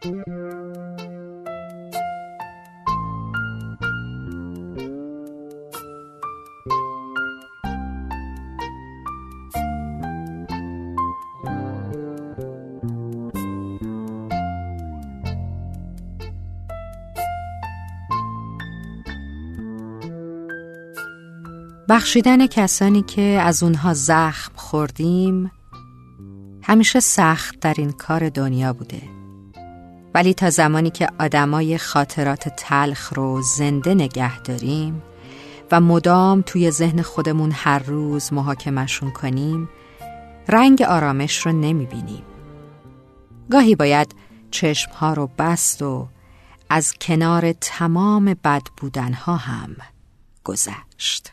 بخشیدن کسانی که از اونها زخم خوردیم همیشه سخت در این کار دنیا بوده. ولی تا زمانی که آدمای خاطرات تلخ رو زنده نگه داریم و مدام توی ذهن خودمون هر روز محاکمشون کنیم رنگ آرامش رو نمی‌بینیم. گاهی باید چشمها رو بست و از کنار تمام بد بودنها هم گذشت.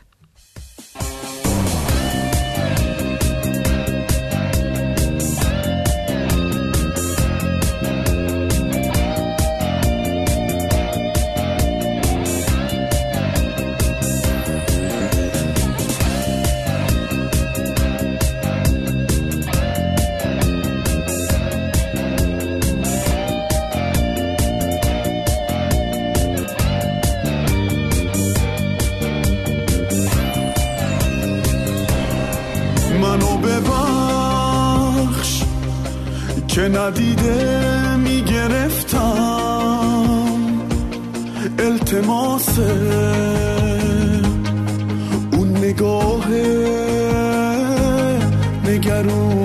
که ندیده می‌گرفتم. التماس اون نگاه نگرونو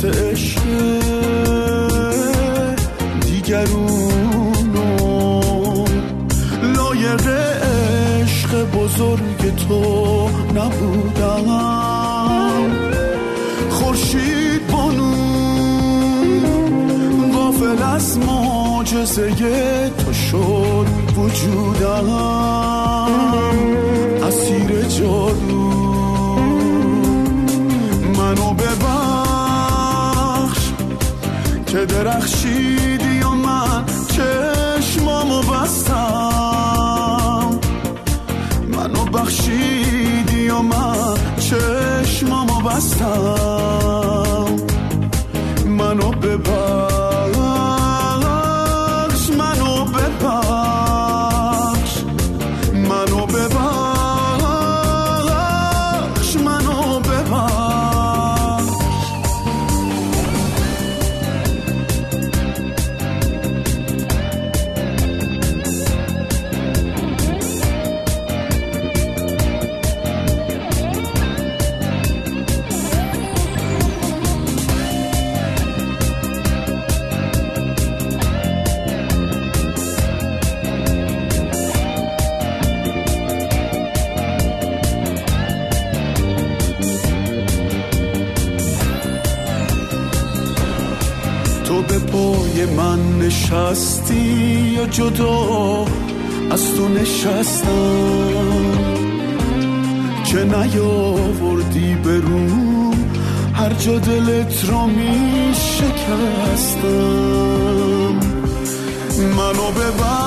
دست عشق نگرونو لایق عشق بزرگ تو نبودم. خورشید بانو غافل از معجزه تو شد وجودم. که درخشیدی چشمامو بستم. منو بخشیدی و من چشمامو بستم. منو ببر من نشستی یا جدا از تو نشستم؟ که نیاوردی به رو؟ هر جا دلت را می شکستم. منو ببر